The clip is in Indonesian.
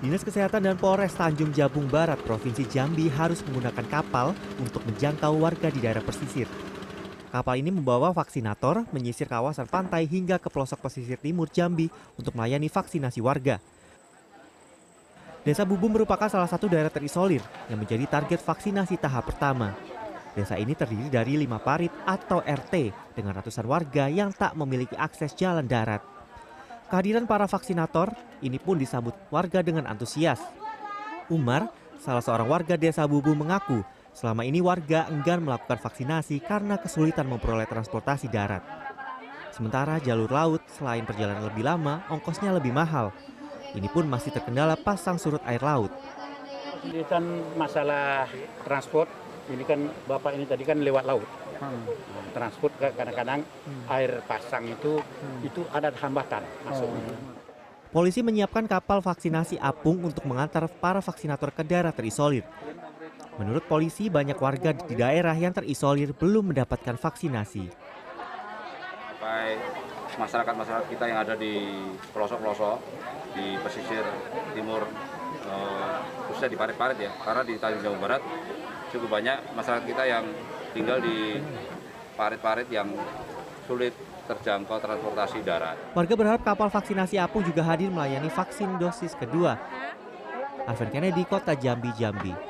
Dinas Kesehatan dan Polres Tanjung Jabung Barat, Provinsi Jambi harus menggunakan kapal untuk menjangkau warga di daerah pesisir. Kapal ini membawa vaksinator menyisir kawasan pantai hingga ke pelosok pesisir timur Jambi untuk melayani vaksinasi warga. Desa Bubu merupakan salah satu daerah terisolir yang menjadi target vaksinasi tahap pertama. Desa ini terdiri dari lima parit atau RT dengan ratusan warga yang tak memiliki akses jalan darat. Kehadiran para vaksinator ini pun disambut warga dengan antusias. Umar, salah seorang warga desa Bubu mengaku selama ini warga enggan melakukan vaksinasi karena kesulitan memperoleh transportasi darat. Sementara jalur laut selain perjalanan lebih lama, ongkosnya lebih mahal. Ini pun masih terkendala pasang surut air laut. Kan masalah transport, ini kan Bapak ini tadi kan lewat laut. Transport kadang-kadang air pasang itu itu ada hambatan masuknya. Polisi menyiapkan kapal vaksinasi apung untuk mengantar para vaksinator ke daerah terisolir. Menurut polisi, banyak warga di daerah yang terisolir belum mendapatkan vaksinasi. Sampai masyarakat-masyarakat kita yang ada di pelosok-pelosok, di pesisir timur, eh, khususnya di parit-parit ya, karena di Tanjung Jabung Barat cukup banyak masyarakat kita yang tinggal di parit-parit yang sulit terjangkau transportasi darat. Warga berharap kapal vaksinasi apung juga hadir melayani vaksin dosis kedua. Alvin Kennedy, Kota Jambi, Jambi.